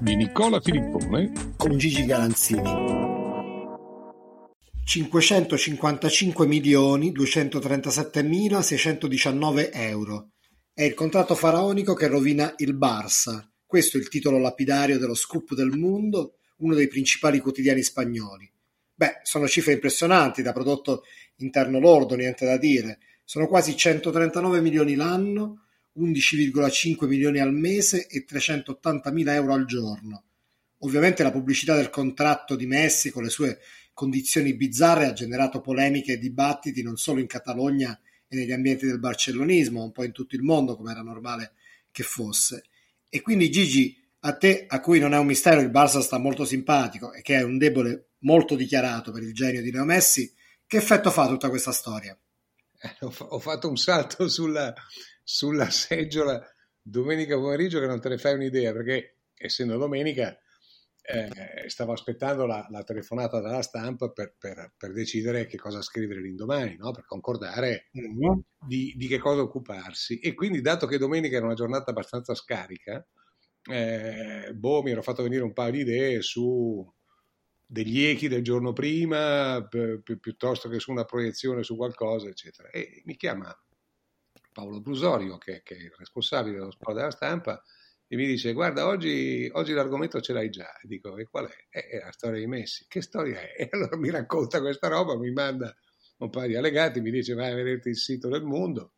di Nicola Filippone con Gigi Galanzini. 555 milioni 237 619 euro. È il contratto faraonico che rovina il Barça. Questo è il titolo lapidario dello scoop del mondo, uno dei principali quotidiani spagnoli. Beh, sono cifre impressionanti da prodotto interno lordo, niente da dire. Sono quasi 139 milioni l'anno, 11,5 milioni al mese e 380 mila euro al giorno. Ovviamente la pubblicità del contratto di Messi con le sue condizioni bizzarre ha generato polemiche e dibattiti non solo in Catalogna e negli ambienti del barcellonismo, un po' in tutto il mondo, come era normale che fosse. E quindi Gigi, a te, a cui non è un mistero, il Barça sta molto simpatico e che è un debole molto dichiarato per il genio di Leo Messi, che effetto fa tutta questa storia? Eh, ho fatto un salto sulla, sulla seggiola domenica pomeriggio che non te ne fai un'idea, perché essendo domenica eh, stavo aspettando la, la, telefonata dalla stampa per, per, per, decidere che cosa scrivere l'indomani, no? per concordare mm-hmm. di, di, che cosa occuparsi. E quindi, dato che domenica era una giornata abbastanza scarica, eh, boh, mi ero fatto venire un paio di idee su degli echi del giorno prima, pi- pi- piuttosto che su una proiezione su qualcosa, eccetera. E mi chiama Paolo Brusorio, che, che è il responsabile dello sport della stampa, e mi dice guarda oggi, oggi, l'argomento ce l'hai già e dico e qual è? è la storia di Messi che storia è? e allora mi racconta questa roba mi manda un paio di allegati mi dice vai a vederti il sito del mondo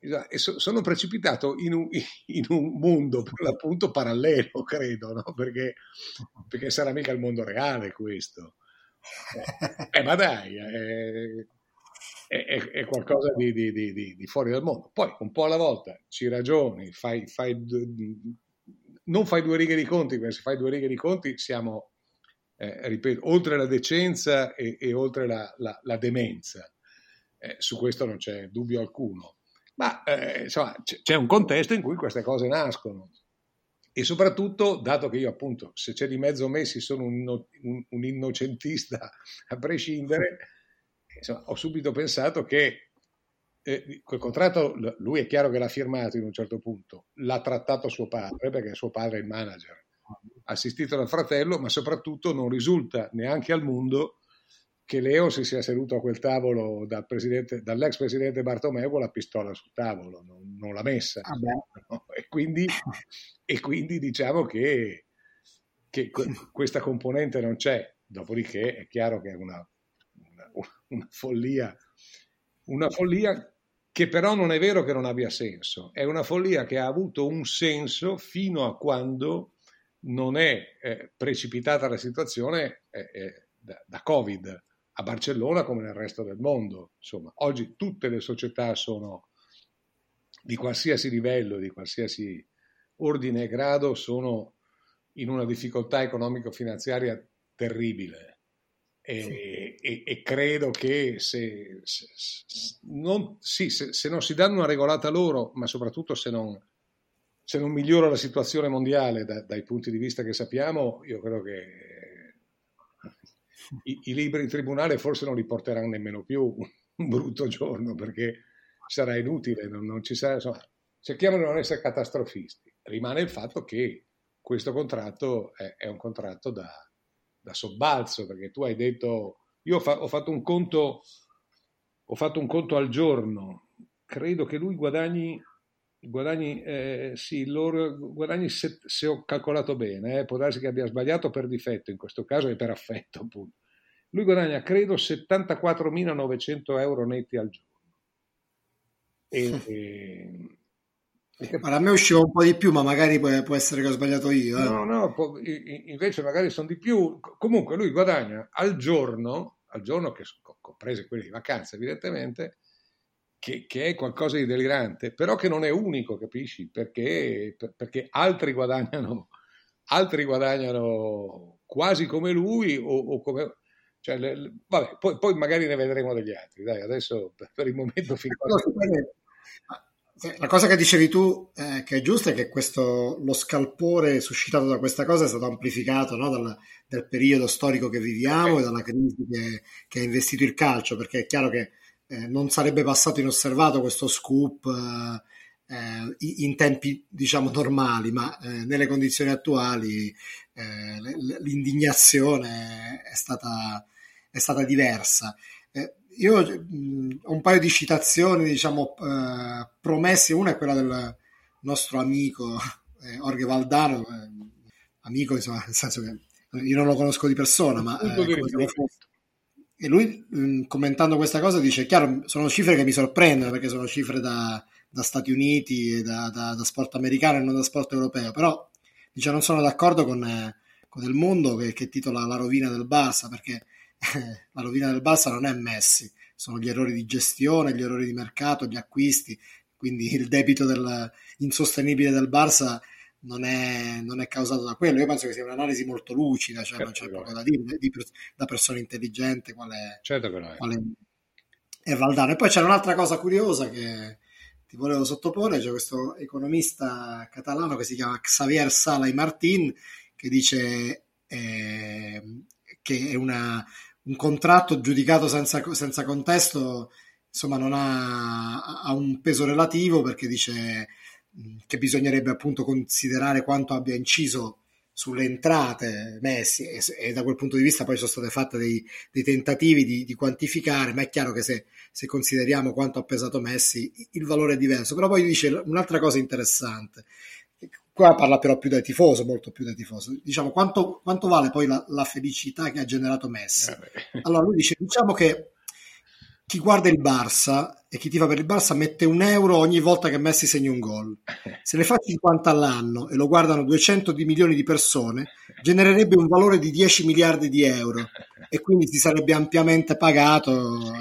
e so, sono precipitato in un, in un, mondo per l'appunto parallelo credo no? perché, perché sarà mica il mondo reale questo eh, ma dai eh, è, è, qualcosa di, di, di, di, fuori dal mondo. Poi un po' alla volta ci ragioni, fai, fai, non fai due righe di conti, perché se fai due righe di conti siamo, eh, ripeto, oltre la decenza e, e oltre la, la, la demenza. Eh, su questo non c'è dubbio alcuno. Ma eh, insomma, c'è un contesto in cui queste cose nascono. E soprattutto, dato che io appunto, se c'è di mezzo Messi, sono un, un, un innocentista a prescindere, insomma, ho subito pensato che eh, quel contratto lui è chiaro che l'ha firmato in un certo punto, l'ha trattato suo padre perché suo padre è il manager, assistito dal fratello, ma soprattutto non risulta neanche al mondo che Leo si sia seduto a quel tavolo dal presidente, dall'ex presidente Bartomeu con la pistola sul tavolo, non, non l'ha messa. Ah no? e, quindi, e, quindi, diciamo che, che questa componente non c'è, dopodiché è chiaro che è una una follia, una follia che però non è vero che non abbia senso, è una follia che ha avuto un senso fino a quando non è eh, precipitata la situazione eh, eh, da, da, Covid a Barcellona come nel resto del mondo. Insomma, oggi tutte le società sono di qualsiasi livello, di qualsiasi ordine e grado, sono in una difficoltà economico-finanziaria terribile e, e, e credo che se, se, non, sì, se, se, non, si danno una regolata loro, ma soprattutto se non, non migliora la situazione mondiale da, dai punti di vista che sappiamo, io credo che i, i, libri in tribunale forse non li porteranno nemmeno più un brutto giorno perché sarà inutile, non, non ci sarà, insomma, cerchiamo di non essere catastrofisti. Rimane il fatto che questo contratto è, è un contratto da, da sobbalzo, perché tu hai detto, io ho, fa- ho fatto un conto ho fatto un conto al giorno, credo che lui guadagni, guadagni eh, sì, loro guadagni se, se, ho calcolato bene, eh, può darsi che abbia sbagliato per difetto, in questo caso è per affetto appunto. Lui guadagna credo 74.900 euro netti al giorno. E, Guarda, a me usciva un po' di più, ma magari può, può essere che ho sbagliato io. Eh. No, no, può, invece magari sono di più. Comunque lui guadagna al giorno, al giorno che comprese quelle di vacanza evidentemente, che, che, è qualcosa di delirante, però che non è unico, capisci? Perché, perché altri guadagnano, altri guadagnano quasi come lui o, o come... Cioè, le, le, vabbè, poi, poi, magari ne vedremo degli altri. Dai, adesso per, per il momento fin qua... La cosa che dicevi tu, eh, che è giusta, è che questo, lo scalpore suscitato da questa cosa è stato amplificato no? dal, dal, periodo storico che viviamo e dalla crisi che, che, ha investito il calcio, perché è chiaro che eh, non sarebbe passato inosservato questo scoop eh, eh in tempi diciamo normali, ma eh, nelle condizioni attuali eh, l'indignazione è stata, è stata diversa. Io ho un paio di citazioni, diciamo, eh, promesse. Una è quella del nostro amico eh, Orge Valdano, eh, amico, insomma, nel senso che io non lo conosco di persona, ma eh, e lui mh, commentando questa cosa dice: Chiaro, sono cifre che mi sorprendono perché sono cifre da, da Stati Uniti e da, da, da, sport americano e non da sport europeo. Però dice: Non sono d'accordo con, eh, con il mondo che, che titola La rovina del Barça perché la rovina del Barça non è Messi, sono gli errori di gestione, gli errori di mercato, gli acquisti, quindi il debito del, insostenibile del Barça non è, non è, causato da quello. Io penso che sia un'analisi molto lucida, cioè certo non c'è poco da dire, di, da persona intelligente quale, certo è. quale è Valdano. E poi c'è un'altra cosa curiosa che ti volevo sottoporre, c'è questo economista catalano che si chiama Xavier Sala y Martín che dice eh, che è una, un contratto giudicato senza, senza contesto insomma non ha, ha, un peso relativo perché dice che bisognerebbe appunto considerare quanto abbia inciso sulle entrate Messi e, e da quel punto di vista poi sono state fatte dei, dei tentativi di, di, quantificare ma è chiaro che se, se, consideriamo quanto ha pesato Messi il valore è diverso. Però poi dice un'altra cosa interessante qua parla però più da tifoso, molto più da tifoso. Diciamo, quanto, quanto vale poi la, la, felicità che ha generato Messi? Eh allora lui dice, diciamo che chi guarda il Barça e chi tifa per il Barça mette un euro ogni volta che Messi segna un gol. Se ne fa 50 all'anno e lo guardano 200 di milioni di persone, genererebbe un valore di 10 miliardi di euro e quindi si sarebbe ampiamente pagato.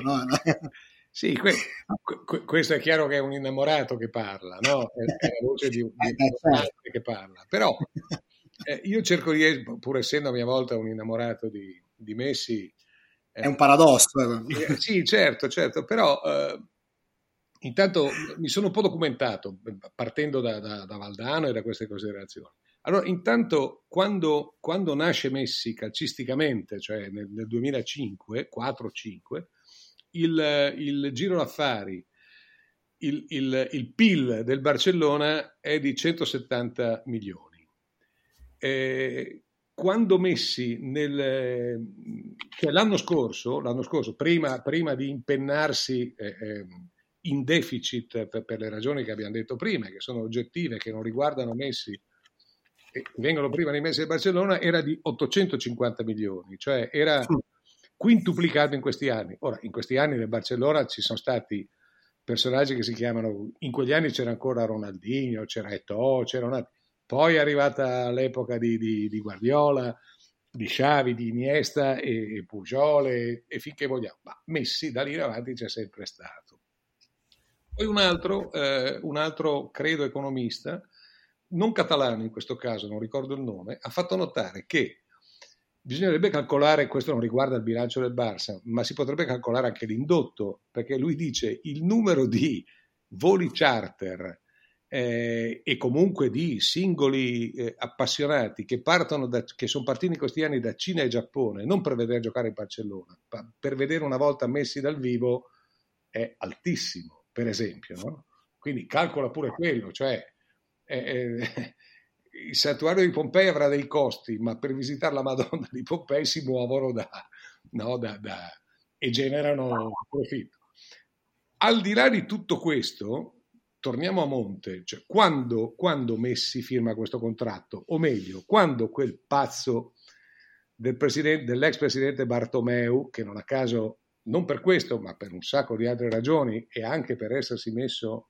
No? Sì, que- que- questo è chiaro che è un innamorato che parla, no? È, è la voce di, un innamorato che parla. Però eh, io cerco di, pur essendo a mia volta un innamorato di, di Messi... Eh, è un paradosso. Eh, eh, sì, certo, certo, però eh, intanto mi sono un po' documentato, partendo da, da, da Valdano e da queste considerazioni. Allora, intanto, quando, quando nasce Messi calcisticamente, cioè nel, nel 2005, 4-5, il, il giro d'affari, il, il, il, PIL del Barcellona è di 170 milioni. Eh, quando Messi nel, cioè l'anno scorso, l'anno scorso prima, prima di impennarsi eh, ehm, in deficit per, per, le ragioni che abbiamo detto prima, che sono oggettive, che non riguardano Messi, vengono prima di Messi del Barcellona, era di 850 milioni, cioè era quintuplicato in questi anni. Ora, in questi anni nel Barcellona ci sono stati personaggi che si chiamano, in quegli anni c'era ancora Ronaldinho, c'era Eto'o, c'era una... poi è arrivata l'epoca di, di, di Guardiola, di Xavi, di Iniesta e, e Pujol e, e, finché vogliamo, ma Messi da lì in avanti c'è sempre stato. Poi un altro, eh, un altro, credo, economista, non catalano in questo caso, non ricordo il nome, ha fatto notare che Bisognerebbe calcolare, questo non riguarda il bilancio del Barça, ma si potrebbe calcolare anche l'indotto, perché lui dice il numero di voli charter eh, e comunque di singoli eh, appassionati che, da, che sono partiti in questi anni da Cina e Giappone, non per vedere giocare in Barcellona, ma per vedere una volta messi dal vivo, è altissimo, per esempio. No? Quindi calcola pure quello, cioè eh, il santuario di Pompei avrà dei costi, ma per visitare la Madonna di Pompei si muovono da, no, da, da, e generano profitto. al di là di tutto questo, torniamo a monte, cioè quando, quando Messi firma questo contratto, o meglio, quando quel pazzo del presidente, dell'ex presidente Bartomeu, che non a caso, non per questo, ma per un sacco di altre ragioni e anche per essersi messo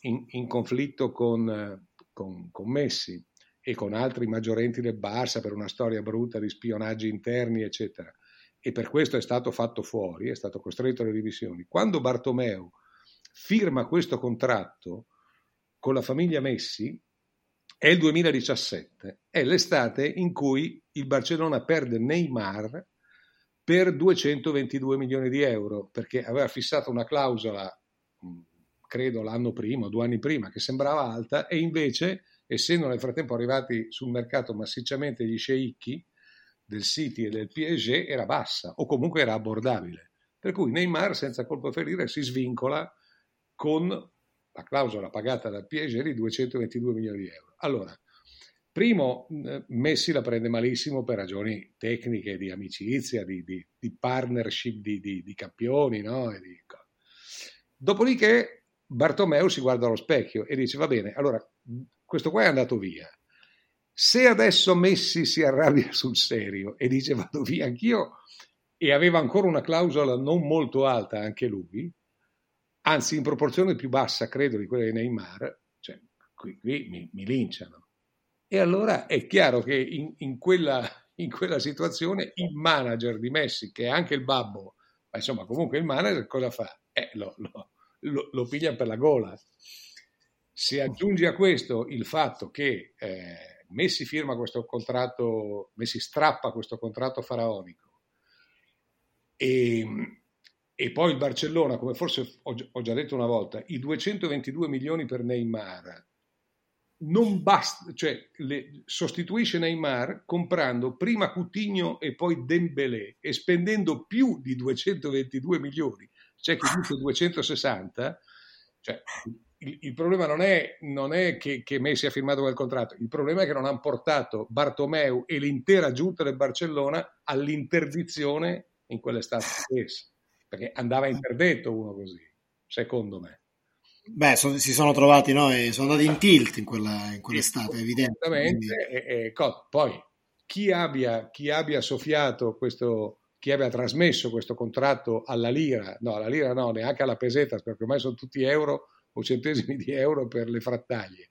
in, in conflitto con, con, con Messi e con altri maggiorenti del Barça per una storia brutta di spionaggi interni, eccetera, e per questo è stato fatto fuori, è stato costretto alle divisioni. Quando Bartomeu firma questo contratto con la famiglia Messi, è il 2017, è l'estate in cui il Barcellona perde Neymar per 222 milioni di euro, perché aveva fissato una clausola, credo l'anno prima, due anni prima, che sembrava alta, e invece, essendo nel frattempo arrivati sul mercato massicciamente gli sceicchi del City e del PSG, era bassa, o comunque era abbordabile. Per cui Neymar, senza colpo ferire, si svincola con la clausola pagata dal PSG di 222 milioni di euro. Allora, primo, Messi la prende malissimo per ragioni tecniche, di amicizia, di, di, di partnership di, di campioni, no? Dopodiché Bartomeu si guarda allo specchio e dice, va bene, allora questo qua è andato via. Se adesso Messi si arrabbia sul serio e dice vado via anch'io e aveva ancora una clausola non molto alta anche lui, anzi in proporzione più bassa credo di quella di Neymar, cioè qui, qui mi, mi, linciano. E allora è chiaro che in, in, quella, in, quella, situazione il manager di Messi, che è anche il babbo, ma insomma comunque il manager cosa fa? Eh, lo, lo, lo, lo piglia per la gola. Se aggiungi a questo il fatto che eh, Messi firma questo contratto, Messi strappa questo contratto faraonico e e poi il Barcellona, come forse ho, ho già detto una volta, i 222 milioni per Neymar non basta, cioè le, sostituisce Neymar comprando prima Coutinho e poi Dembélé e spendendo più di 222 milioni, c'è chi dice 260, cioè il, il problema non è, non è che, che, Messi ha firmato quel contratto, il problema è che non hanno portato Bartomeu e l'intera giunta del Barcellona all'interdizione in quell'estate stessa perché andava interdetto uno così, secondo me. Beh, so, si sono trovati, no? E sono andati in tilt in, quella, in quell'estate, sì, evidente. Quindi... E, e, poi chi abbia, chi abbia soffiato questo, chi abbia trasmesso questo contratto alla lira, no, alla lira no, neanche alla peseta, perché ormai sono tutti euro o centesimi di euro per le frattaglie.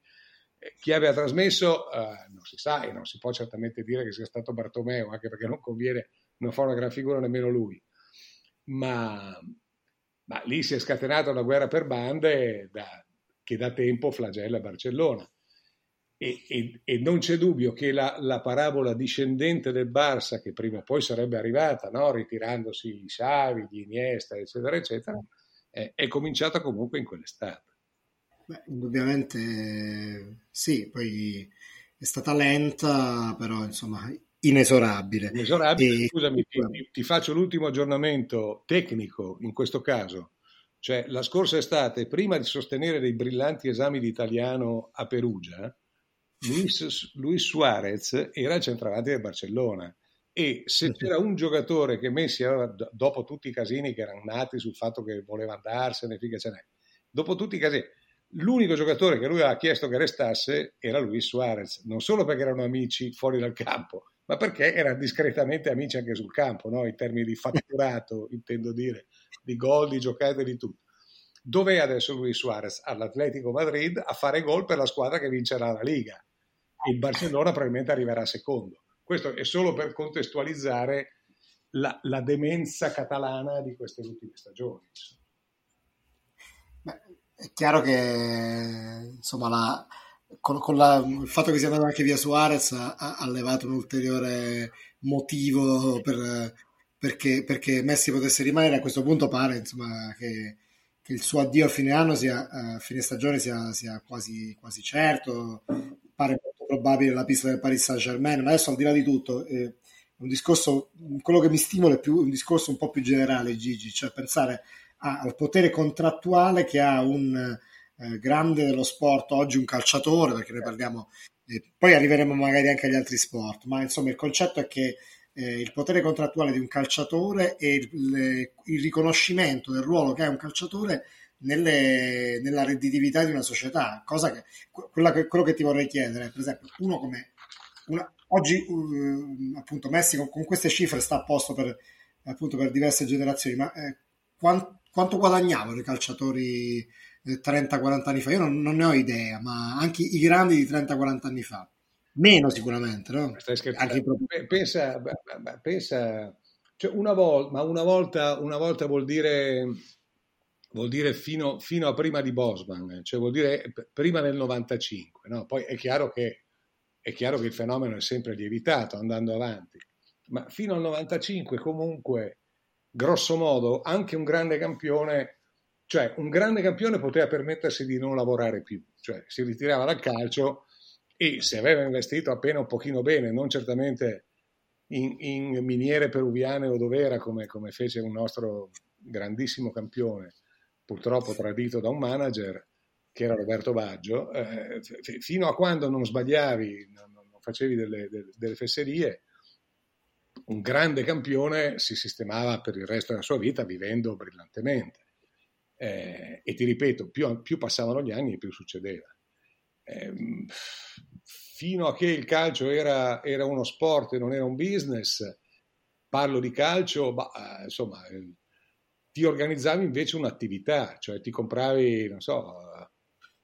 Chi abbia trasmesso uh, non si sa e non si può certamente dire che sia stato Bartomeo, anche perché non conviene, non fa una gran figura nemmeno lui ma, ma lì si è scatenata una guerra per bande da, che da tempo flagella Barcellona. E, e, e, non c'è dubbio che la, la, parabola discendente del Barça, che prima o poi sarebbe arrivata, no? ritirandosi i Xavi, gli Iniesta, eccetera, eccetera, è, è cominciata comunque in quell'estate. Beh, indubbiamente sì, poi è stata lenta, però insomma inesorabile. Inesorabile, e... scusami, ti, ti, faccio l'ultimo aggiornamento tecnico in questo caso. Cioè, la scorsa estate, prima di sostenere dei brillanti esami di italiano a Perugia, Luis, Luis Suarez era il centravanti del Barcellona e se c'era un giocatore che Messi aveva, dopo tutti i casini che erano nati sul fatto che voleva andarsene, figa ce n'è, dopo tutti i casini, l'unico giocatore che lui aveva chiesto che restasse era Luis Suarez, non solo perché erano amici fuori dal campo, ma perché erano discretamente amici anche sul campo, no? in termini di fatturato, intendo dire, di gol, di giocate, di tutto. Dov'è adesso Luis Suarez? All'Atletico Madrid a fare gol per la squadra che vincerà la Liga. Il Barcellona probabilmente arriverà secondo. Questo è solo per contestualizzare la, la demenza catalana di queste ultime stagioni. Beh, è chiaro che insomma la, con, con la, il fatto che sia andato anche via Suarez ha, ha levato un ulteriore motivo per, perché, perché, Messi potesse rimanere. A questo punto pare insomma, che, che il suo addio a fine anno, sia, a fine stagione, sia, sia quasi, quasi, certo. Pare probabile la pista del Paris Saint Germain. Ma adesso, al di là di tutto, eh, un discorso, quello che mi stimola è più un discorso un po' più generale, Gigi, cioè pensare a, al potere contrattuale che ha un eh, grande dello sport oggi un calciatore, perché noi parliamo, eh, poi arriveremo magari anche agli altri sport, ma insomma il concetto è che eh, il potere contrattuale di un calciatore e il, il, riconoscimento del ruolo che ha un calciatore nelle, nella redditività di una società, cosa che, che, quello che ti vorrei chiedere, per esempio, uno come una, oggi uh, appunto Messi con, con, queste cifre sta a posto per, appunto, per diverse generazioni, ma eh, quant, quanto guadagnavano i calciatori eh, 30-40 anni fa? Io non, non, ne ho idea, ma anche i grandi di 30-40 anni fa. Meno sicuramente, no? Scherzando. Proprio... Pensa, pensa cioè una volta, ma una volta, una volta vuol dire vuol dire fino, fino, a prima di Bosman, cioè vuol dire prima del 95. No? Poi è chiaro, che, è chiaro, che, il fenomeno è sempre lievitato andando avanti, ma fino al 95 comunque, grosso modo, anche un grande campione, cioè un grande campione poteva permettersi di non lavorare più, cioè si ritirava dal calcio e se aveva investito appena un pochino bene, non certamente in, in miniere peruviane o dov'era come, come fece un nostro grandissimo campione, purtroppo tradito da un manager che era Roberto Baggio, eh, fino a quando non sbagliavi, non, non facevi delle, delle, delle, fesserie, un grande campione si sistemava per il resto della sua vita vivendo brillantemente. Eh, e ti ripeto, più, più, passavano gli anni più succedeva. Eh, fino a che il calcio era, era, uno sport e non era un business, parlo di calcio, bah, insomma ti organizzavi invece un'attività, cioè ti compravi, non so,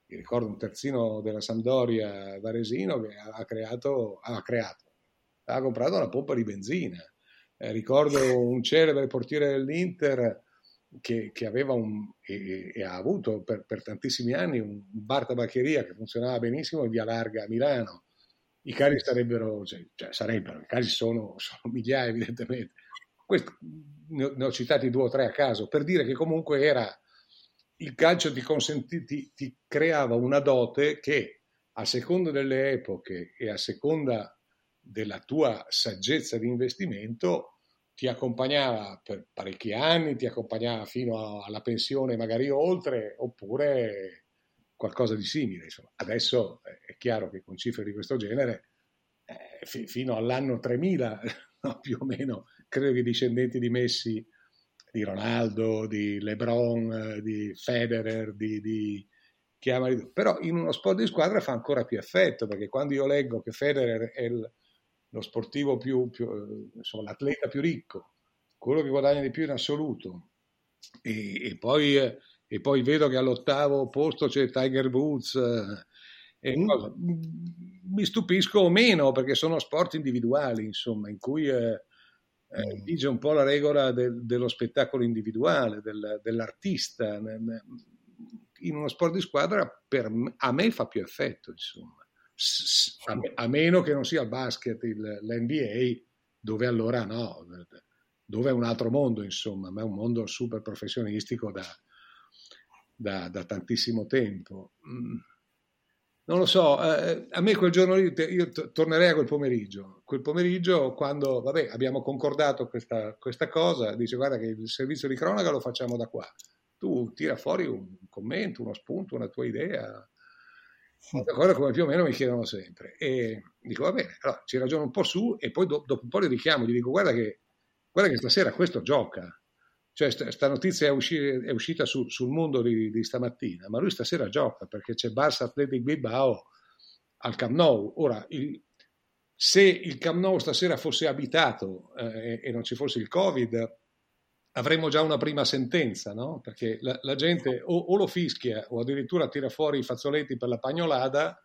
mi ricordo un terzino della Sampdoria Varesino che ha creato, ha creato, ha comprato una pompa di benzina. Eh, ricordo un celebre portiere dell'Inter che, che aveva un, e, e, ha avuto per, per, tantissimi anni un bar tabaccheria che funzionava benissimo in via Larga a Milano. I casi sarebbero, cioè, cioè sarebbero, i casi sono, sono migliaia evidentemente, questo, ne ho citati due o tre a caso, per dire che comunque era il calcio ti, consenti, ti, ti creava una dote che a seconda delle epoche e a seconda della tua saggezza di investimento ti accompagnava per parecchi anni, ti accompagnava fino alla pensione, magari oltre, oppure qualcosa di simile. Insomma. Adesso è chiaro che con cifre di questo genere, eh, f- fino all'anno 3000, no, più o meno, credo che i discendenti di Messi, di Ronaldo, di LeBron, di Federer, di, di chiamali, però in uno sport di squadra fa ancora più effetto perché quando io leggo che Federer è il, lo sportivo più, più, insomma l'atleta più ricco, quello che guadagna di più in assoluto e, e, poi, e poi, vedo che all'ottavo posto c'è Tiger Woods eh, mm. mi stupisco o meno perché sono sport individuali insomma in cui eh, eh, vige un po' la regola del, dello spettacolo individuale, del, dell'artista. In uno sport di squadra per, a me fa più effetto, insomma. A, a meno che non sia il basket, il, l'NBA, dove allora no, dove è un altro mondo, insomma, ma è un mondo super professionistico da, da, da tantissimo tempo. Non lo so, eh, a me quel giorno lì, io t- tornerei a quel pomeriggio. Quel pomeriggio, quando vabbè, abbiamo concordato questa, questa, cosa, dice guarda che il servizio di cronaca lo facciamo da qua. Tu tira fuori un commento, uno spunto, una tua idea, cosa come più o meno mi chiedono sempre. E dico va bene, allora ci ragiono un po' su e poi do- dopo un po' li richiamo, gli dico guarda che, guarda che stasera questo gioca. Cioè, sta notizia è, usci- è uscita su- sul mondo di-, di, stamattina, ma lui stasera gioca perché c'è Barça Athletic Bilbao al Camp Nou. Ora, il, se il Camp Nou stasera fosse abitato eh, e non ci fosse il Covid, avremmo già una prima sentenza, no? Perché la, la gente o, o, lo fischia o addirittura tira fuori i fazzoletti per la pagnolada,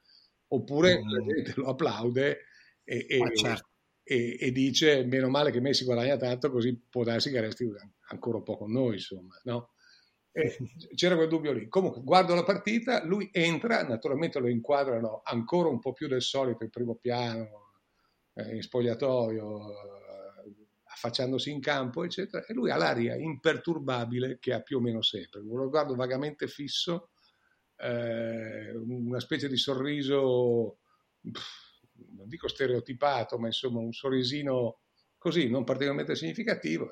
oppure mm. la gente lo applaude e, e, certo e, e, dice meno male che Messi guadagna tanto così può darsi che resti ancora un po' con noi insomma no? c'era quel dubbio lì comunque guardo la partita lui entra naturalmente lo inquadrano ancora un po' più del solito in primo piano eh, in spogliatoio eh, affacciandosi in campo eccetera e lui ha l'aria imperturbabile che ha più o meno sempre lo guardo vagamente fisso eh, una specie di sorriso pff, non dico stereotipato, ma insomma un sorrisino così, non particolarmente significativo.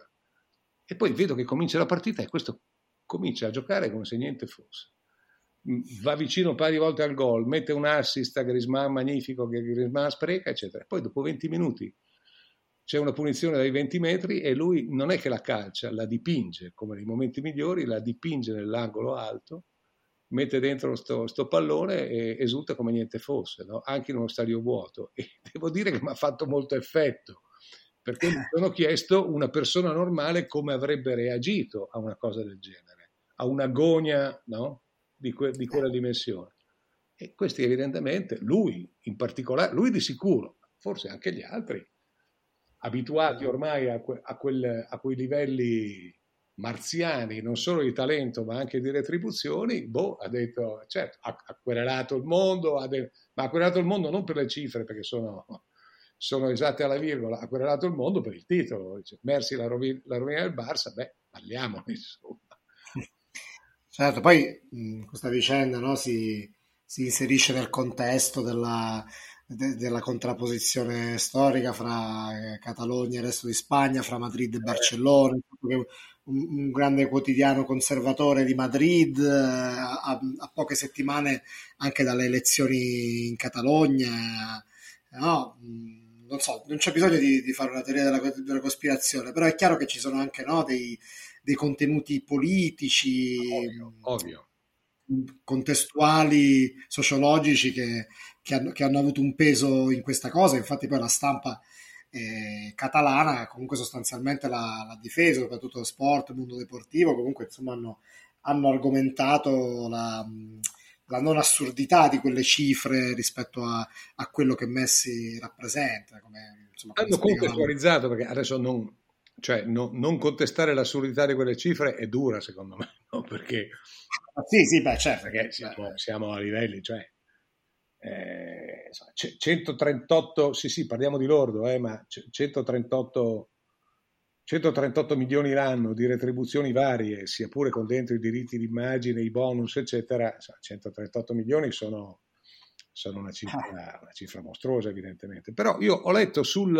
E poi vedo che comincia la partita e questo comincia a giocare come se niente fosse. Mm, va vicino un paio di volte al gol, mette un assist a Grisman magnifico che Grisman spreca, eccetera. Poi dopo 20 minuti c'è una punizione dai 20 metri e lui non è che la calcia, la dipinge come nei momenti migliori, la dipinge nell'angolo alto, mette dentro sto, sto pallone e esulta come niente fosse, no? anche in uno stadio vuoto. E devo dire che mi ha fatto molto effetto, perché mi sono chiesto una persona normale come avrebbe reagito a una cosa del genere, a un'agonia no? di, que- di quella dimensione. E questi evidentemente, lui in particolare, lui di sicuro, forse anche gli altri, abituati ormai a, que- a, quel- a quei livelli marziani, non solo di talento ma anche di retribuzioni, boh, ha detto, certo, ha, ha querelato il mondo, de- ma ha querelato il mondo non per le cifre perché sono, sono esatte alla virgola, ha querelato il mondo per il titolo, dice, Mersi la, rovina, la rovina del Barça, beh, parliamo insomma. Certo, poi mh, questa vicenda no, si, si inserisce nel contesto della, de- della contrapposizione storica fra eh, Catalogna e il resto di Spagna, fra Madrid e Barcellona, un, grande quotidiano conservatore di Madrid, eh, a, a poche settimane anche dalle elezioni in Catalogna. No, mh, non so, non c'è bisogno di, di fare una teoria della, della cospirazione, però è chiaro che ci sono anche no, dei, dei contenuti politici, Ovvio, ovvio. contestuali, sociologici che, che, hanno, che hanno avuto un peso in questa cosa. Infatti, poi la stampa eh, catalana comunque sostanzialmente l'ha, l'ha difeso, soprattutto lo sport, il mondo deportivo. Comunque, insomma, hanno, hanno argomentato la, la non assurdità di quelle cifre rispetto a, a quello che Messi rappresenta. Come, insomma, come Hanno contestualizzato perché adesso non, cioè, no- non contestare l'assurdità di quelle cifre è dura secondo me, no? perché, Sì, sì, beh, certo. perché siamo, siamo a livelli, cioè, eh, insomma, c- 138, sì sì, parliamo di lordo, eh, ma c- 138, 138 milioni l'anno di retribuzioni varie, sia pure con dentro i diritti d'immagine, i bonus, eccetera, insomma, 138 milioni sono, sono una, cifra, una cifra mostruosa evidentemente. Però io ho letto sul,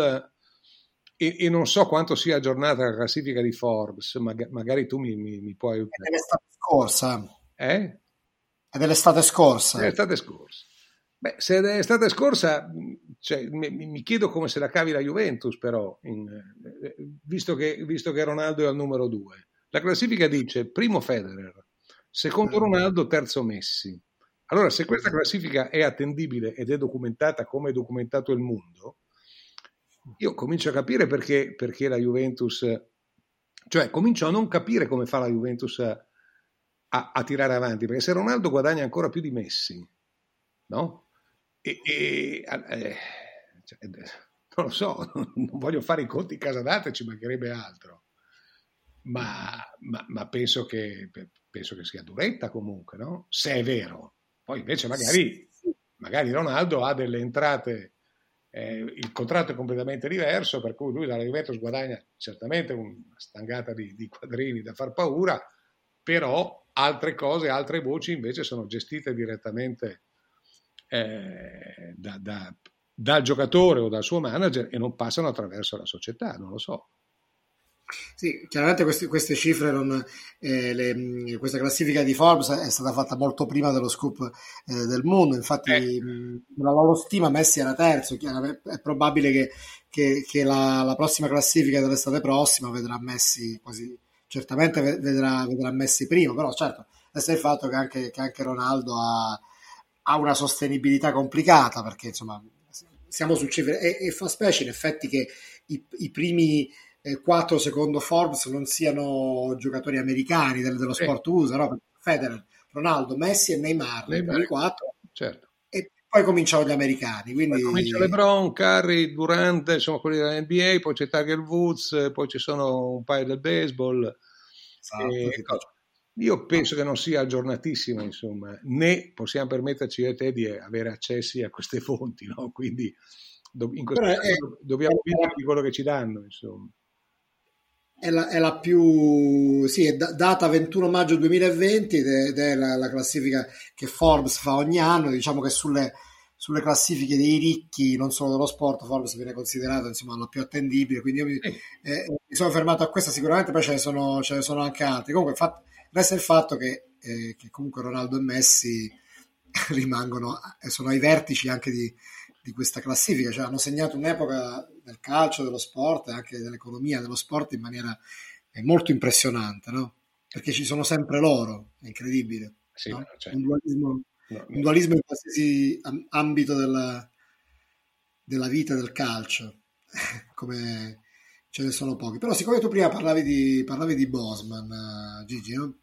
e, e non so quanto sia aggiornata la classifica di Forbes, maga- magari tu mi, mi, mi puoi... È dell'estate scorsa. Eh? È dell'estate scorsa. È l'estate scorsa. Beh, se è l'estate scorsa, cioè, mi, mi chiedo come se la cavi la Juventus, però, in- eh, visto, che, visto che Ronaldo è al numero due. La classifica dice primo Federer, secondo Ronaldo, terzo Messi. Allora, se questa classifica è attendibile ed è documentata come è documentato il mondo, io comincio a capire perché, perché la Juventus, cioè comincio a non capire come fa la Juventus a, a- a tirare avanti, perché se Ronaldo guadagna ancora più di Messi, no? E, e- eh, cioè, non lo so, non voglio fare i conti in casa date, ci mancherebbe altro, ma, ma- ma penso, che, penso che sia duretta comunque, no? Se è vero. Poi invece magari, magari Ronaldo ha delle entrate, eh, il contratto è completamente diverso, per cui lui dalla Juventus guadagna certamente una stangata di, di quadrini da far paura, però altre cose, altre voci invece sono gestite direttamente eh, da- da- dal giocatore o dal suo manager e non passano attraverso la società, non lo so. Sì, chiaramente queste, queste cifre, non, eh, le- questa classifica di Forbes è stata fatta molto prima dello scoop eh, del mondo, infatti Eh. nella loro stima Messi era terzo, è probabile che, che- che la, la prossima classifica dell'estate prossima vedrà Messi quasi, certamente ve- vedrà, vedrà Messi primo, però certo, resta il fatto che anche, che anche Ronaldo ha, ha una sostenibilità complicata, perché insomma siamo su cifre, e, e fa specie in effetti che i, i primi eh, quattro secondo Forbes non siano giocatori americani del- dello sport USA, no? Federer, Ronaldo, Messi e Neymar, i Neymar. primi quattro, Certo. e poi cominciano gli americani. Quindi... Poi comincia LeBron, Curry, Durant, insomma quelli della NBA, poi c'è Tiger Woods, poi ci sono un paio del baseball. Esatto, E. Io penso che non sia aggiornatissima, insomma, né possiamo permetterci io e te di avere accessi a queste fonti, no? Quindi in questo Però è- caso dobbiamo vivere di quello che ci danno, insomma. È la, è la più sì, è da- data 21 maggio 2020 ed è, la, la classifica che Forbes fa ogni anno. Diciamo che sulle, sulle classifiche dei ricchi, non solo dello sport, Forbes viene considerato insomma la più attendibile. Quindi io mi, eh, mi sono fermato a questa, sicuramente poi ce ne sono, ce ne sono anche altri. Comunque, fa- resta il fatto che, eh, che comunque Ronaldo e Messi rimangono, eh, sono ai vertici anche di, di questa classifica, cioè hanno segnato un'epoca del calcio, dello sport e anche dell'economia dello sport in maniera molto impressionante, no? Perché ci sono sempre loro, è incredibile. Sì, no? cioè, un, dualismo, no, un, dualismo, in qualsiasi ambito della, della vita del calcio, come ce ne sono pochi. Però siccome tu prima parlavi di, parlavi di Bosman, uh, Gigi, no?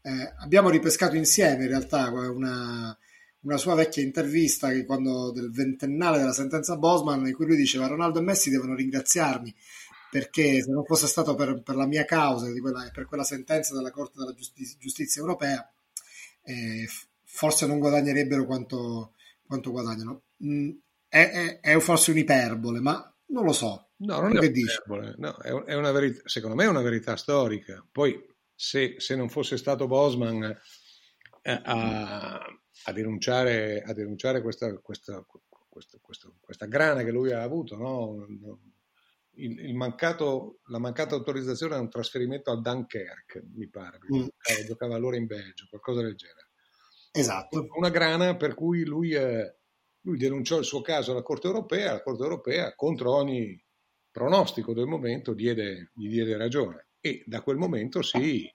eh, abbiamo ripescato insieme in realtà una, una sua vecchia intervista quando, del ventennale della sentenza Bosman in cui lui diceva Ronaldo e Messi devono ringraziarmi perché se non fosse stato per, per la mia causa, quella, per quella sentenza della Corte della Giustizia, Giustizia Europea, eh, forse non guadagnerebbero quanto, quanto guadagnano. Mm, è, è, è, forse un'iperbole, ma non lo so. No, non è un'iperbole, no, è, una verità, secondo me è una verità storica. Poi se, se non fosse stato Bosman eh, a, a, denunciare, a denunciare questa, questa, questa, questa, grana che lui ha avuto, no? il, il mancato, la mancata autorizzazione a un trasferimento a Dunkerque, mi pare, mm. giocava, giocava, allora in Belgio, qualcosa del genere. Esatto. Una grana per cui lui, eh, lui denunciò il suo caso alla Corte Europea, la Corte Europea contro ogni pronostico del momento diede, gli diede ragione e da quel momento sì,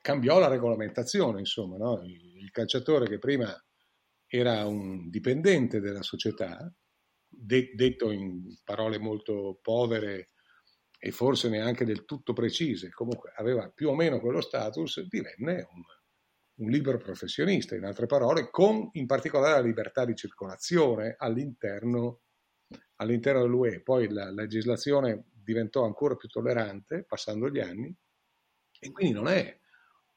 cambiò la regolamentazione, insomma, no? il calciatore che prima era un dipendente della società de- detto in parole molto povere e forse neanche del tutto precise, comunque aveva più o meno quello status, divenne un, un libero professionista, in altre parole, con in particolare la libertà di circolazione all'interno, all'interno dell'UE. Poi la, la legislazione diventò ancora più tollerante passando gli anni e quindi non è,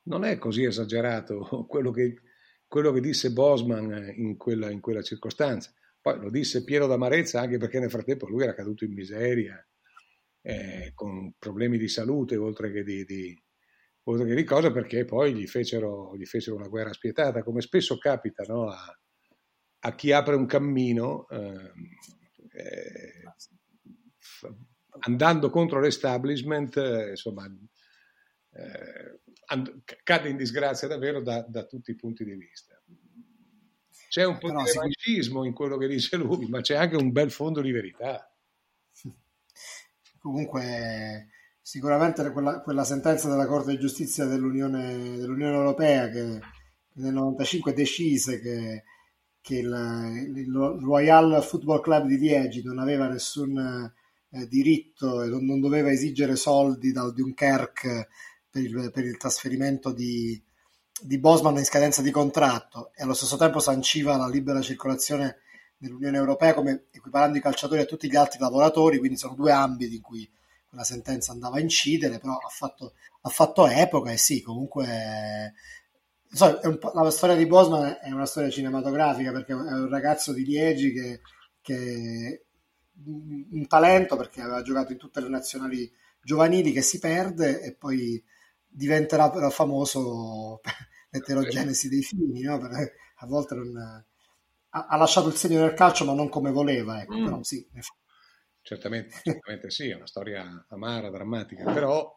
non è così esagerato quello che, quello che disse Bosman in quella, in quella circostanza. Poi lo disse pieno d'amarezza anche perché nel frattempo lui era caduto in miseria, eh, con problemi di salute oltre che di, di, oltre che di cose, perché poi gli fecero, gli fecero, una guerra spietata, come spesso capita no? a, a, chi apre un cammino. Eh, eh, andando contro l'establishment, eh, insomma, eh, and- cade in disgrazia davvero da, da tutti i punti di vista. C'è un po' Però, di revanchismo in quello che dice lui, ma c'è anche un bel fondo di verità. Comunque, sicuramente quella, quella sentenza della Corte di Giustizia dell'Unione, dell'Unione Europea che nel 95 decise che, che il, il, Royal Football Club di Liegi non aveva nessun eh, diritto e non, non, doveva esigere soldi dal Dunkerque per il, per il trasferimento di, di Bosman in scadenza di contratto e allo stesso tempo sanciva la libera circolazione nell'Unione Europea come equiparando i calciatori a tutti gli altri lavoratori, quindi sono due ambiti in cui quella sentenza andava a incidere, però ha fatto, ha fatto epoca e sì, comunque so, la storia di Bosman è una storia cinematografica perché è un ragazzo di Liegi che, che un talento perché aveva giocato in tutte le nazionali giovanili che si perde e poi diventerà però famoso per l'eterogenesi dei fini, no? a volte non, ha, ha, lasciato il segno del calcio ma non come voleva, ecco, mm. però sì. Certamente, certamente sì, è una storia amara, drammatica, però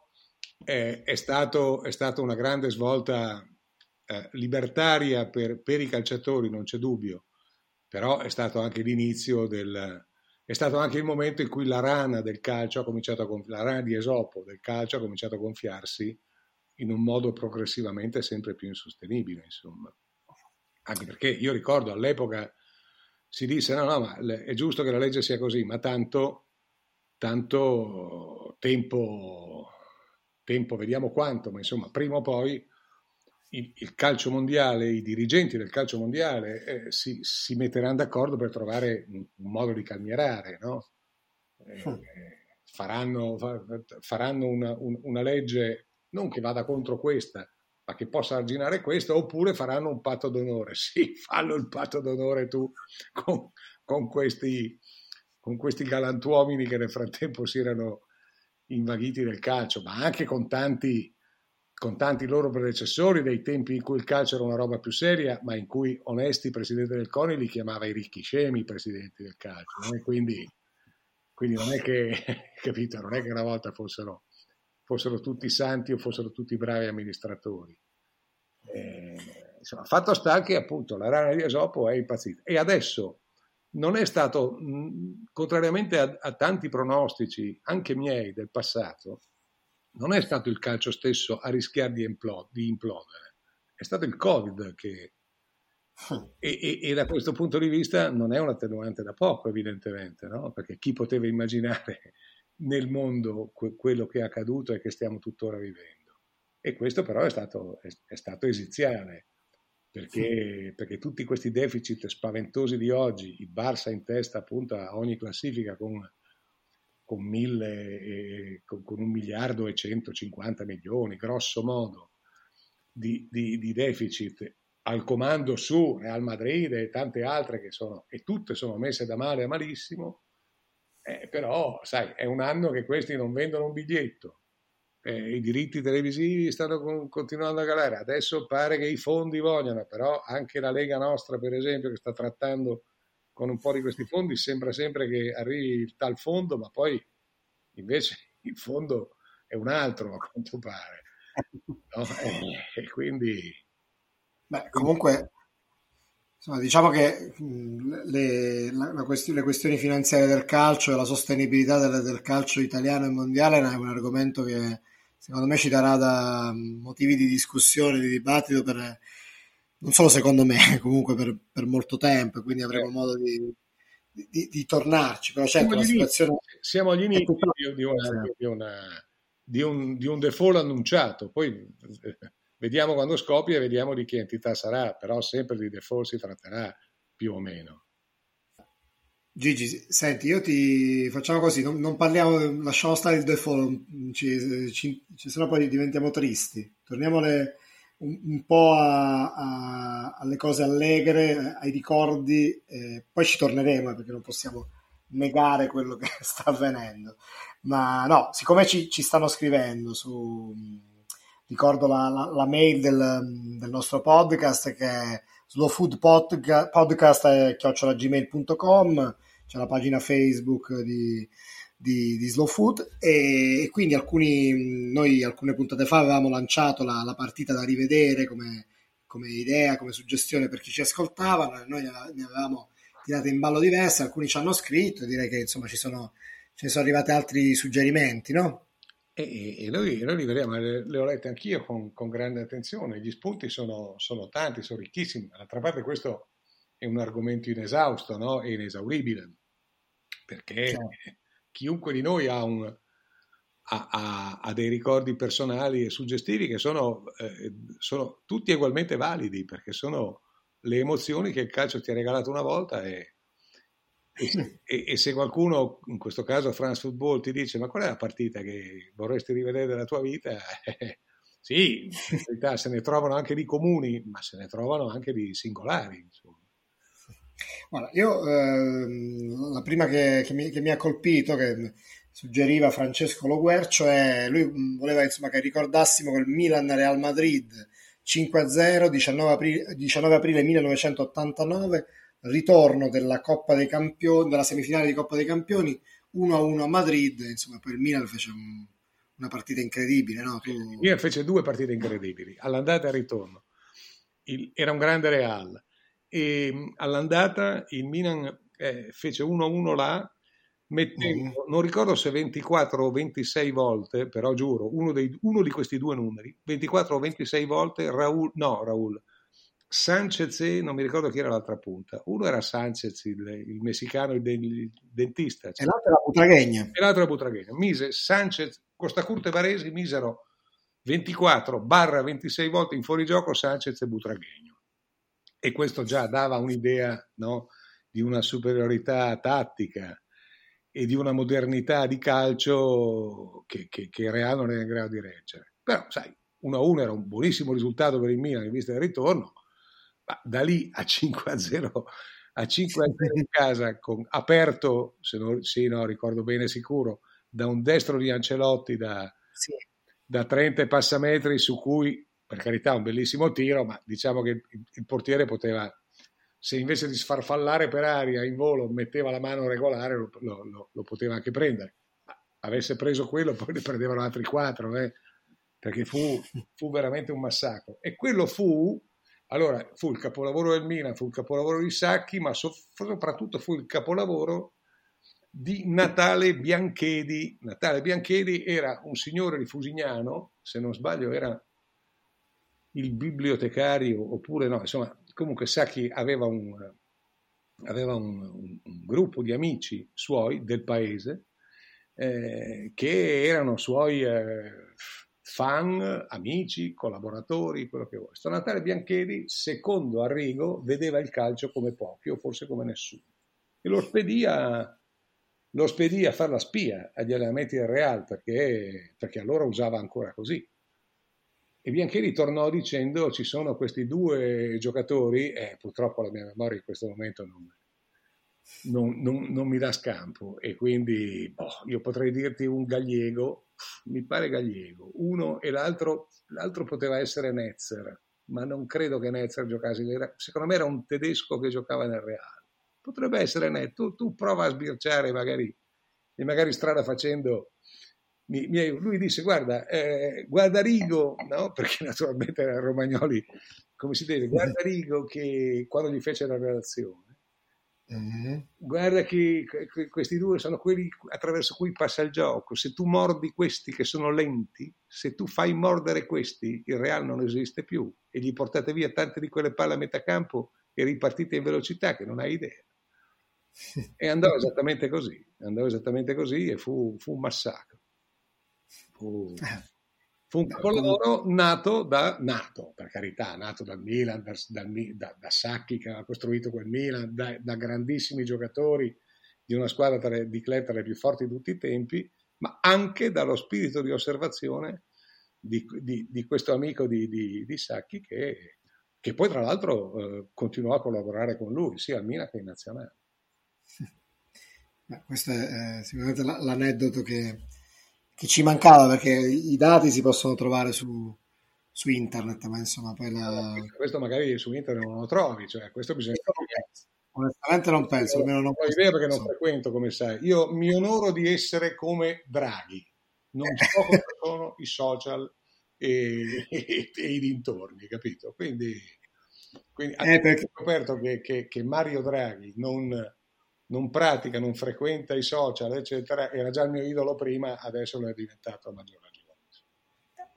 è, è, stato, è stata una grande svolta eh, libertaria per, per, i calciatori, non c'è dubbio, però è stato anche l'inizio del... È stato anche il momento in cui la rana del calcio ha cominciato a gonfiarsi, la rana di Esopo del calcio ha cominciato a gonfiarsi in un modo progressivamente sempre più insostenibile, insomma. Anche perché io ricordo all'epoca si disse no, no, ma è giusto che la legge sia così, ma tanto, tanto tempo, tempo, vediamo quanto, ma insomma, prima o poi il, il calcio mondiale, i dirigenti del calcio mondiale eh, si, si, metteranno d'accordo per trovare un, un modo di calmierare, no? Eh, faranno, faranno una, un, una legge non che vada contro questa, ma che possa arginare questa, oppure faranno un patto d'onore. Sì, fallo il patto d'onore tu con, con, questi, con questi galantuomini che nel frattempo si erano invaghiti del calcio, ma anche con tanti, con tanti loro predecessori dei tempi in cui il calcio era una roba più seria, ma in cui onesti presidente del CONI li chiamava i ricchi scemi presidenti del calcio. No? Quindi, quindi non è che, capito, non è che una volta fossero fossero tutti santi o fossero tutti bravi amministratori. Eh, insomma, fatto sta che appunto la rana di Esopo è impazzita. E adesso non è stato, mh, contrariamente a, a, tanti pronostici, anche miei del passato, non è stato il calcio stesso a rischiare di, implod- di implodere, è stato il Covid che... E, e, e, da questo punto di vista non è un attenuante da poco, evidentemente, no? perché chi poteva immaginare nel mondo que- quello che è accaduto e che stiamo tuttora vivendo? E questo però è stato, è, è stato esiziale perché, perché, tutti questi deficit spaventosi di oggi, il Barça in testa appunto a ogni classifica con, con, mille, con, con un miliardo e 150 milioni, grosso modo, di, di, di, deficit al comando su Real Madrid e tante altre che sono, e tutte sono messe da male a malissimo, eh, però sai, è un anno che questi non vendono un biglietto, eh, i diritti televisivi stanno con, continuando a calare. Adesso pare che i fondi vogliano, però anche la Lega nostra, per esempio, che sta trattando con un po' di questi fondi, sembra sempre che arrivi tal fondo, ma poi invece il fondo è un altro, a quanto pare. No? E, e, quindi... Beh, comunque, insomma, diciamo che le, la, questione, le, questioni finanziarie del calcio e la sostenibilità del, del calcio italiano e mondiale è un argomento che secondo me ci darà da motivi di discussione, di dibattito per, non solo secondo me, comunque per, per molto tempo, quindi avremo eh. modo di, di, di, tornarci. Però certo, siamo, la situazione... siamo agli inizi di, una, di, una, di, un, di un default annunciato, poi eh, vediamo quando scoppia e vediamo di che entità sarà, però sempre di default si tratterà più o meno. Gigi, senti, io ti facciamo così, non, non parliamo, lasciamo stare il default, ci, ci, ci, sennò poi diventiamo tristi. Torniamo le, un, un, po' a, a, alle cose allegre, ai ricordi, eh, poi ci torneremo perché non possiamo negare quello che sta avvenendo. Ma no, siccome ci, ci stanno scrivendo su, ricordo la, la, la mail del, del, nostro podcast che è slowfoodpodcast.gmail.com c'è la pagina Facebook di, di, di Slow Food e, e, quindi alcuni, noi alcune puntate fa avevamo lanciato la, la partita da rivedere come, come, idea, come suggestione per chi ci ascoltava, noi ne avevamo tirate in ballo diverse, alcuni ci hanno scritto, direi che insomma ci sono, ce ne sono arrivati altri suggerimenti, no? E, e noi, noi, li vedremo, le, le, ho lette anch'io con, con, grande attenzione, gli spunti sono, sono tanti, sono ricchissimi, d'altra parte questo è un argomento inesausto no? e inesauribile perché certo. Chiunque di noi ha, un, ha, ha, ha, dei ricordi personali e suggestivi che sono, eh, sono, tutti ugualmente validi, perché sono le emozioni che il calcio ti ha regalato una volta e, e, e, e, se qualcuno, in questo caso France Football, ti dice ma qual è la partita che vorresti rivedere della tua vita? sì, in realtà se ne trovano anche di comuni, ma se ne trovano anche di singolari. Insomma. Guarda, io ehm, la prima che, che, mi, che, mi, ha colpito, che suggeriva Francesco Loguercio, è lui voleva insomma, che ricordassimo il Milan-Real Madrid 5-0, 19 aprile, 19 aprile 1989, ritorno della Coppa dei Campioni, della semifinale di Coppa dei Campioni, 1-1 a Madrid, insomma poi il Milan fece un, una partita incredibile. No? Tu... Milan fece due partite incredibili, all'andata e al ritorno. Il, era un grande Real e mm, all'andata il Milan eh, fece 1-1 là, mettendo, mm. non ricordo se 24 o 26 volte, però giuro, uno, dei, uno di questi due numeri, 24 o 26 volte Raul, no Raul, Sanchez e non mi ricordo chi era l'altra punta. Uno era Sanchez, il, il messicano, il, il dentista. Cioè. E l'altro era Butraghegna. E l'altro era Butraghegna. Mise Sanchez, Costa Curte Varesi misero 24 barra 26 volte in fuorigioco Sanchez e Butraghegno e questo già dava un'idea no, di una superiorità tattica e di una modernità di calcio che, che, che Real non era in grado di reggere. Però, sai, 1-1 era un buonissimo risultato per il Milan in vista del ritorno, ma da lì a 5-0 a 5 in casa, con, aperto, se no, sì, no, ricordo bene sicuro, da un destro di Ancelotti da, sì. da 30 passametri su cui per carità un bellissimo tiro, ma diciamo che il, portiere poteva, se invece di sfarfallare per aria in volo metteva la mano regolare, lo, lo, lo poteva anche prendere. Avesse preso quello, poi ne prendevano altri quattro, eh? perché fu, fu, veramente un massacro. E quello fu Allora, fu il capolavoro del Milan, fu il capolavoro di Sacchi, ma so- soprattutto fu il capolavoro di Natale Bianchedi. Natale Bianchedi era un signore di Fusignano, se non sbaglio era il bibliotecario, oppure no, insomma, comunque Sacchi aveva un, aveva un, un, un gruppo di amici suoi del paese eh, che erano suoi eh, fan, amici, collaboratori, quello che vuoi. Sto Natale Bianchedi, secondo Arrigo, vedeva il calcio come pochi o forse come nessuno e lo spedì a, lo spedì a fare la spia agli allenamenti del Real perché, perché allora usava ancora così. E Biancheri tornò dicendo ci sono questi due giocatori, e purtroppo la mia memoria in questo momento non, non, non, non mi dà scampo. E quindi boh, io potrei dirti un Gallego, mi pare Gallego, uno e l'altro, l'altro poteva essere Netzer, ma non credo che Netzer giocasse, secondo me era un tedesco che giocava nel Real. Potrebbe essere Netzer, tu, tu prova a sbirciare magari, e magari strada facendo mi, mi, lui disse guarda, eh, guarda Rigo, no? perché naturalmente era Romagnoli, come si deve, guarda Rigo che quando gli fece la relazione, mm-hmm. guarda che, che, questi due sono quelli attraverso cui passa il gioco, se tu mordi questi che sono lenti, se tu fai mordere questi, il Real non esiste più e gli portate via tante di quelle palle a metà campo e ripartite in velocità che non hai idea. E andò esattamente così, andò esattamente così e fu, fu un massacro. Fu, fu un capolavoro nato da, nato, per carità, nato dal Milan, da, da, da Sacchi che aveva costruito quel Milan, da, da grandissimi giocatori di una squadra tra, di club tra le più forti di tutti i tempi, ma anche dallo spirito di osservazione di, di, di questo amico di, di Sacchi che, che, poi tra l'altro eh, continuò a collaborare con lui sia al Milan che in nazionale. Beh, questo è eh, sicuramente l'aneddoto che, che ci mancava perché i dati si possono trovare su, su internet, ma insomma poi la... Questo magari su internet non lo trovi, cioè questo bisogna... Onestamente non penso, almeno non ho idea perché non frequento, come sai. Io mi onoro di essere come Draghi, non so come sono i social e, e, e, i dintorni, capito? Quindi, quindi eh, perché... ho scoperto che, che, che Mario Draghi non non pratica, non frequenta i social, eccetera, era già il mio idolo prima, adesso lo è diventato a maggior ragione.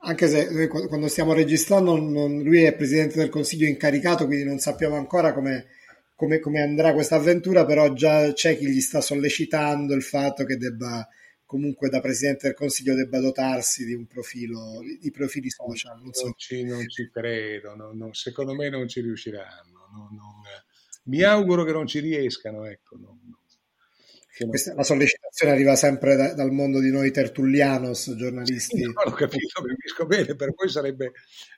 Anche se quando stiamo registrando non, lui è presidente del consiglio incaricato, quindi non sappiamo ancora come, come, come, andrà questa avventura, però già c'è chi gli sta sollecitando il fatto che debba comunque da presidente del consiglio debba dotarsi di un profilo, di profili social. Non, so. non, ci, non ci, credo, no, no, secondo me non ci riusciranno. No, mi auguro che non ci riescano. Ecco. Questa, la sollecitazione arriva sempre da, dal mondo di noi tertullianos, giornalisti. Sì, no, l'ho capito, capisco bene, per voi sarebbe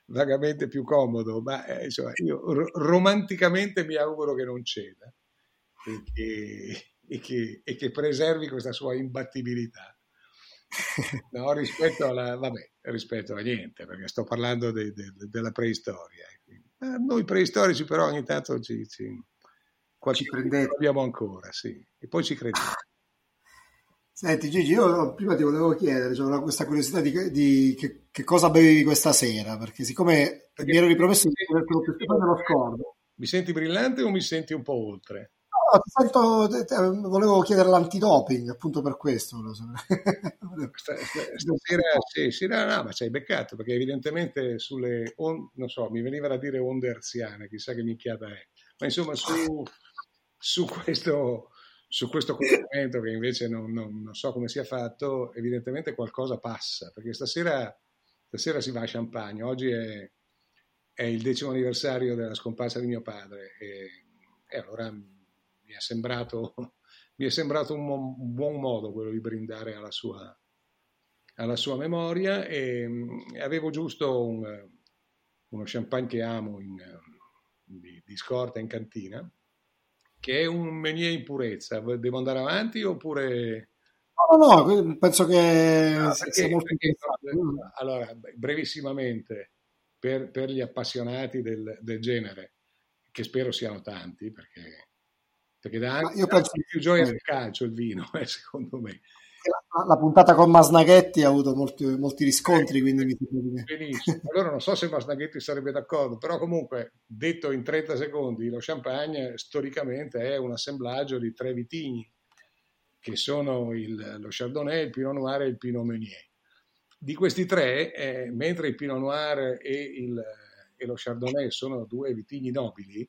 vagamente più comodo, ma eh, insomma, io r- romanticamente mi auguro che non ceda e che, e che, e che preservi questa sua imbattibilità. No, rispetto alla, vabbè, rispetto a niente, perché sto parlando de, de, de, della preistoria. Eh, noi preistorici però ogni tanto ci, ci qualche ci prendete. abbiamo ancora, sì, e poi ci crediamo. Senti Gigi, io prima ti volevo chiedere, cioè, questa curiosità di, di che, che, cosa bevi questa sera, perché siccome perché mi ero ripromesso di vedertelo più spesso nello scordo. Mi senti brillante o mi senti un po' oltre? No, ti sento, volevo chiedere l'antidoping, appunto per questo. Stasera, sì, sì, no, no, ma ci hai beccato, perché evidentemente sulle, on, non so, mi veniva da dire onde erziane, chissà che minchiata è, ma insomma su, su questo su questo collegamento che invece non, non, non, so come sia fatto, evidentemente qualcosa passa, perché stasera, stasera si va a Champagne, oggi è, è, il decimo anniversario della scomparsa di mio padre e, e allora mi è sembrato, mi è sembrato un, un, buon modo quello di brindare alla sua, alla sua memoria e, e avevo giusto un, uno champagne che amo in, di, di scorta in cantina che è un menier in purezza. Devo andare avanti oppure... No, no, no penso che no, perché, perché, Allora, brevissimamente, per, per gli appassionati del, del, genere, che spero siano tanti, perché, perché dà anche, io penso... più gioia del calcio il vino, eh, secondo me. La, la, puntata con Masnaghetti ha avuto molti, molti riscontri, quindi mi Benissimo. Allora non so se Masnaghetti sarebbe d'accordo, però comunque, detto in 30 secondi, lo champagne storicamente è un assemblaggio di tre vitigni, che sono il, lo Chardonnay, il Pinot Noir e il Pinot Meunier. Di questi tre, eh, mentre il Pinot Noir e, il, e lo Chardonnay sono due vitigni nobili,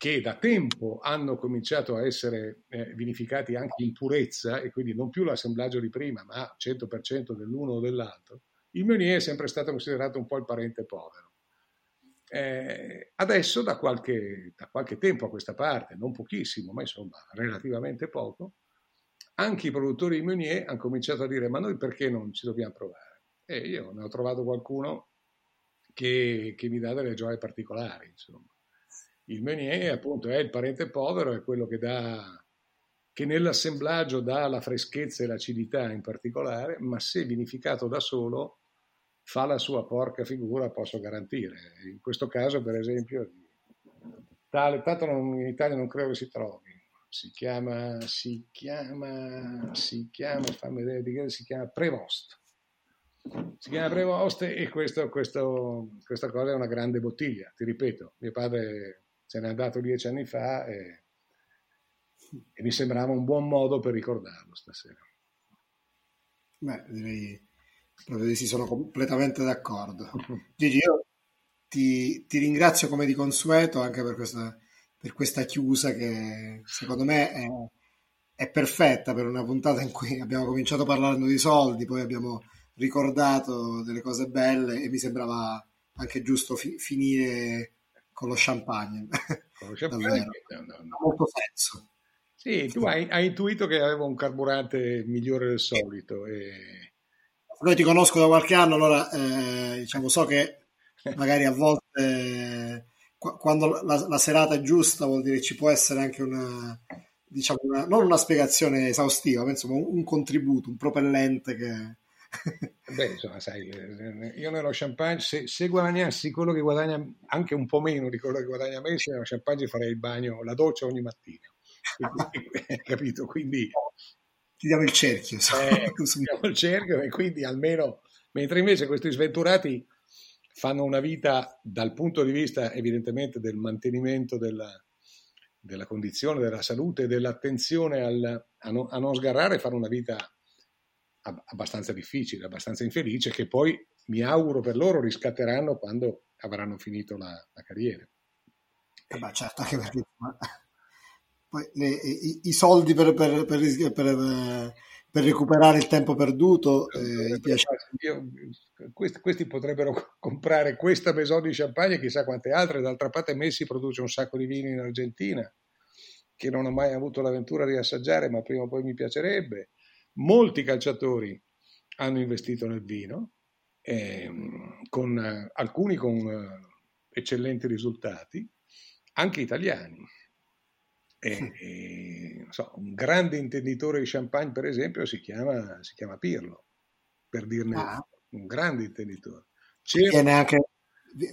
che da tempo hanno cominciato a essere eh, vinificati anche in purezza e quindi non più l'assemblaggio di prima, ma 100% dell'uno o dell'altro, il Meunier è sempre stato considerato un po' il parente povero. Eh, adesso, da qualche, da qualche tempo a questa parte, non pochissimo, ma insomma relativamente poco, anche i produttori di Meunier hanno cominciato a dire ma noi perché non ci dobbiamo provare? E io ne ho trovato qualcuno che, che mi dà delle gioie particolari, insomma. Il Meunier appunto è il parente povero, è quello che, dà, che nell'assemblaggio dà la freschezza e l'acidità in particolare, ma se vinificato da solo fa la sua porca figura, posso garantire. In questo caso, per esempio, tale, tanto non, in Italia non credo che si trovi. Si chiama, si chiama, si chiama, fammi vedere di che si chiama Prevost. Si chiama Prevost e questo, questo, questa cosa è una grande bottiglia, ti ripeto, mio padre se n'è andato dieci anni fa e, e mi sembrava un buon modo per ricordarlo stasera. Beh, direi proprio di sì, sono completamente d'accordo. Gigi, io ti, ti, ringrazio come di consueto anche per questa, per questa chiusa che secondo me è, è, perfetta per una puntata in cui abbiamo cominciato parlando di soldi, poi abbiamo ricordato delle cose belle e mi sembrava anche giusto fi, finire con lo champagne. Con lo champagne no, no, no. ha molto senso. Sì, tu hai, hai, intuito che avevo un carburante migliore del solito. E... Noi ti conosco da qualche anno, allora eh, diciamo, so che magari a volte eh, quando la, la, serata è giusta vuol dire ci può essere anche una, diciamo una, non una spiegazione esaustiva, ma insomma un, un contributo, un propellente che, Beh, insomma, sai, io nello champagne, se, se, guadagnassi quello che guadagna anche un po' meno di quello che guadagna Messi, nello champagne farei il bagno, la doccia ogni mattina. capito? Quindi ti diamo il cerchio. Eh, diamo il cerchio e quindi almeno, mentre invece questi sventurati fanno una vita dal punto di vista evidentemente del mantenimento della, della condizione, della salute, dell'attenzione al, a, no, a non sgarrare, fanno una vita abbastanza difficile, abbastanza infelice, che poi mi auguro per loro riscatteranno quando avranno finito la, la carriera. Eh beh, certo, anche perché le, i, i, soldi per, per, per, per, recuperare il tempo perduto eh, io, questi, questi, potrebbero comprare questa maison di champagne e chissà quante altre, d'altra parte Messi produce un sacco di vini in Argentina che non ho mai avuto l'avventura di assaggiare, ma prima o poi mi piacerebbe molti calciatori hanno investito nel vino, eh, con, eh, alcuni con eh, eccellenti risultati, anche italiani. E, so, un grande intenditore di champagne, per esempio, si chiama, si chiama Pirlo, per dirne ah. un grande intenditore. C'era... Viene anche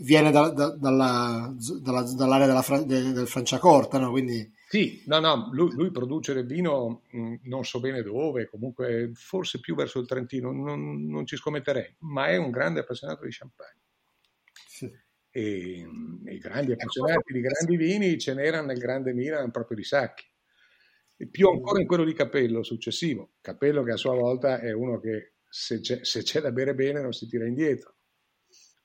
viene da, da, dalla, dalla, dall'area della, del Franciacorta, no? Quindi... Sì, no, no, lui, lui, produce del vino mm, non so bene dove, comunque forse più verso il Trentino, non, non ci scommetterei, ma è un grande appassionato di champagne. Sì. E, mm, i grandi appassionati di grandi vini ce n'erano nel grande Milan proprio di sacchi. E più ancora in quello di Capello successivo. Capello che a sua volta è uno che se c'è, se c'è da bere bene non si tira indietro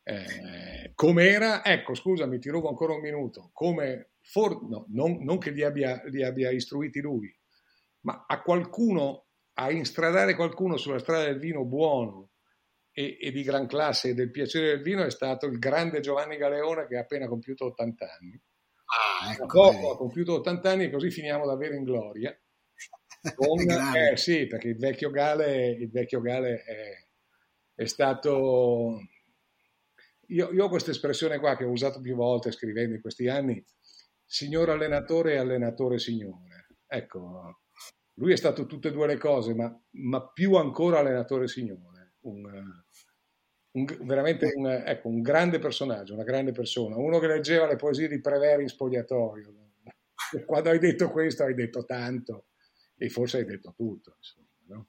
eh, com'era, ecco scusami, ti rubo ancora un minuto, come for, no, non, non, che li abbia, li abbia istruiti lui, ma a qualcuno, a instradare qualcuno sulla strada del vino buono e, e, di gran classe e del piacere del vino è stato il grande Giovanni Galeone che ha appena compiuto 80 anni. Ah, ecco, poco ha compiuto 80 anni e così finiamo davvero in gloria. Con, eh, sì, perché il vecchio Gale, il vecchio Gale è, è stato io, io, ho questa espressione qua che ho usato più volte scrivendo in questi anni, signor allenatore e allenatore signore. Ecco, lui è stato tutte e due le cose, ma, ma più ancora allenatore signore. Un, un, veramente un, ecco, un, grande personaggio, una grande persona, uno che leggeva le poesie di Preveri in spogliatoio. Quando hai detto questo hai detto tanto e forse hai detto tutto. Insomma, no?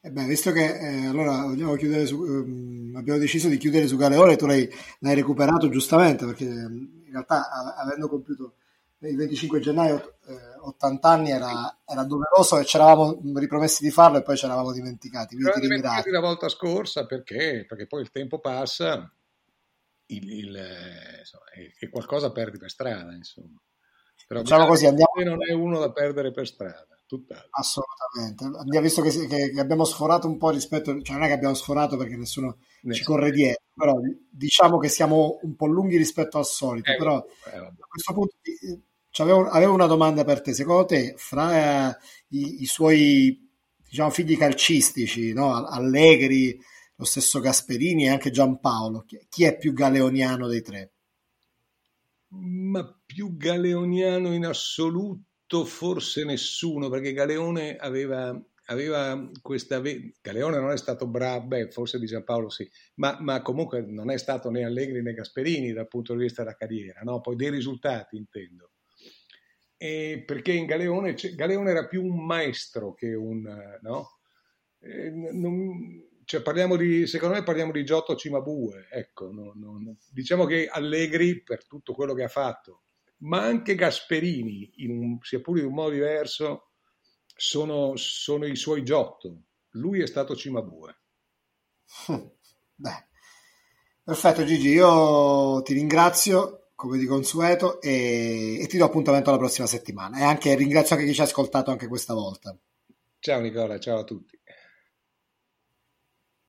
Eh beh, visto che eh, allora vogliamo chiudere su, ehm, abbiamo deciso di chiudere su Galeone, tu l'hai, l'hai recuperato giustamente perché ehm, in realtà a- avendo compiuto il 25 gennaio eh, 80 anni era, era doveroso e ci eravamo ripromessi di farlo e poi ci eravamo dimenticati. Quindi ti dimenticati la volta scorsa perché? Perché poi il tempo passa il- il, eh, insomma, e, qualcosa perdi per strada, insomma. Però Facciamo così, andiamo. non è uno da perdere per strada, tutt'altro. Assolutamente. Abbiamo visto che, che- abbiamo sforato un po' rispetto, cioè non è che abbiamo sforato perché nessuno ci Nessuno. corre dietro, però diciamo che siamo un po' lunghi rispetto al solito, Eh, però eh, a questo punto eh, c'avevo- avevo una domanda per te. Secondo te, fra eh, i, i suoi diciamo, figli calcistici, no? Allegri, lo stesso Gasperini e anche Giampaolo, chi, chi è più galeoniano dei tre? Ma più galeoniano in assoluto forse nessuno, perché Galeone aveva, aveva questa... ve- Galeone non è stato bravo, beh, forse di Giampaolo sì, ma, ma comunque non è stato né Allegri né Gasperini dal punto di vista della carriera, no? Poi dei risultati intendo. E perché in Galeone, Galeone era più un maestro che un... no? Eh, non- cioè parliamo di, secondo me parliamo di Giotto Cimabue, ecco, no- no- no. diciamo che Allegri per tutto quello che ha fatto, ma anche Gasperini, in un- sia pure in un modo diverso, sono, sono i suoi Giotto. Lui è stato Cimabue. Beh, perfetto Gigi, io ti ringrazio come di consueto e, e ti do appuntamento alla prossima settimana e anche ringrazio anche chi ci ha ascoltato anche questa volta. Ciao Nicola, ciao a tutti.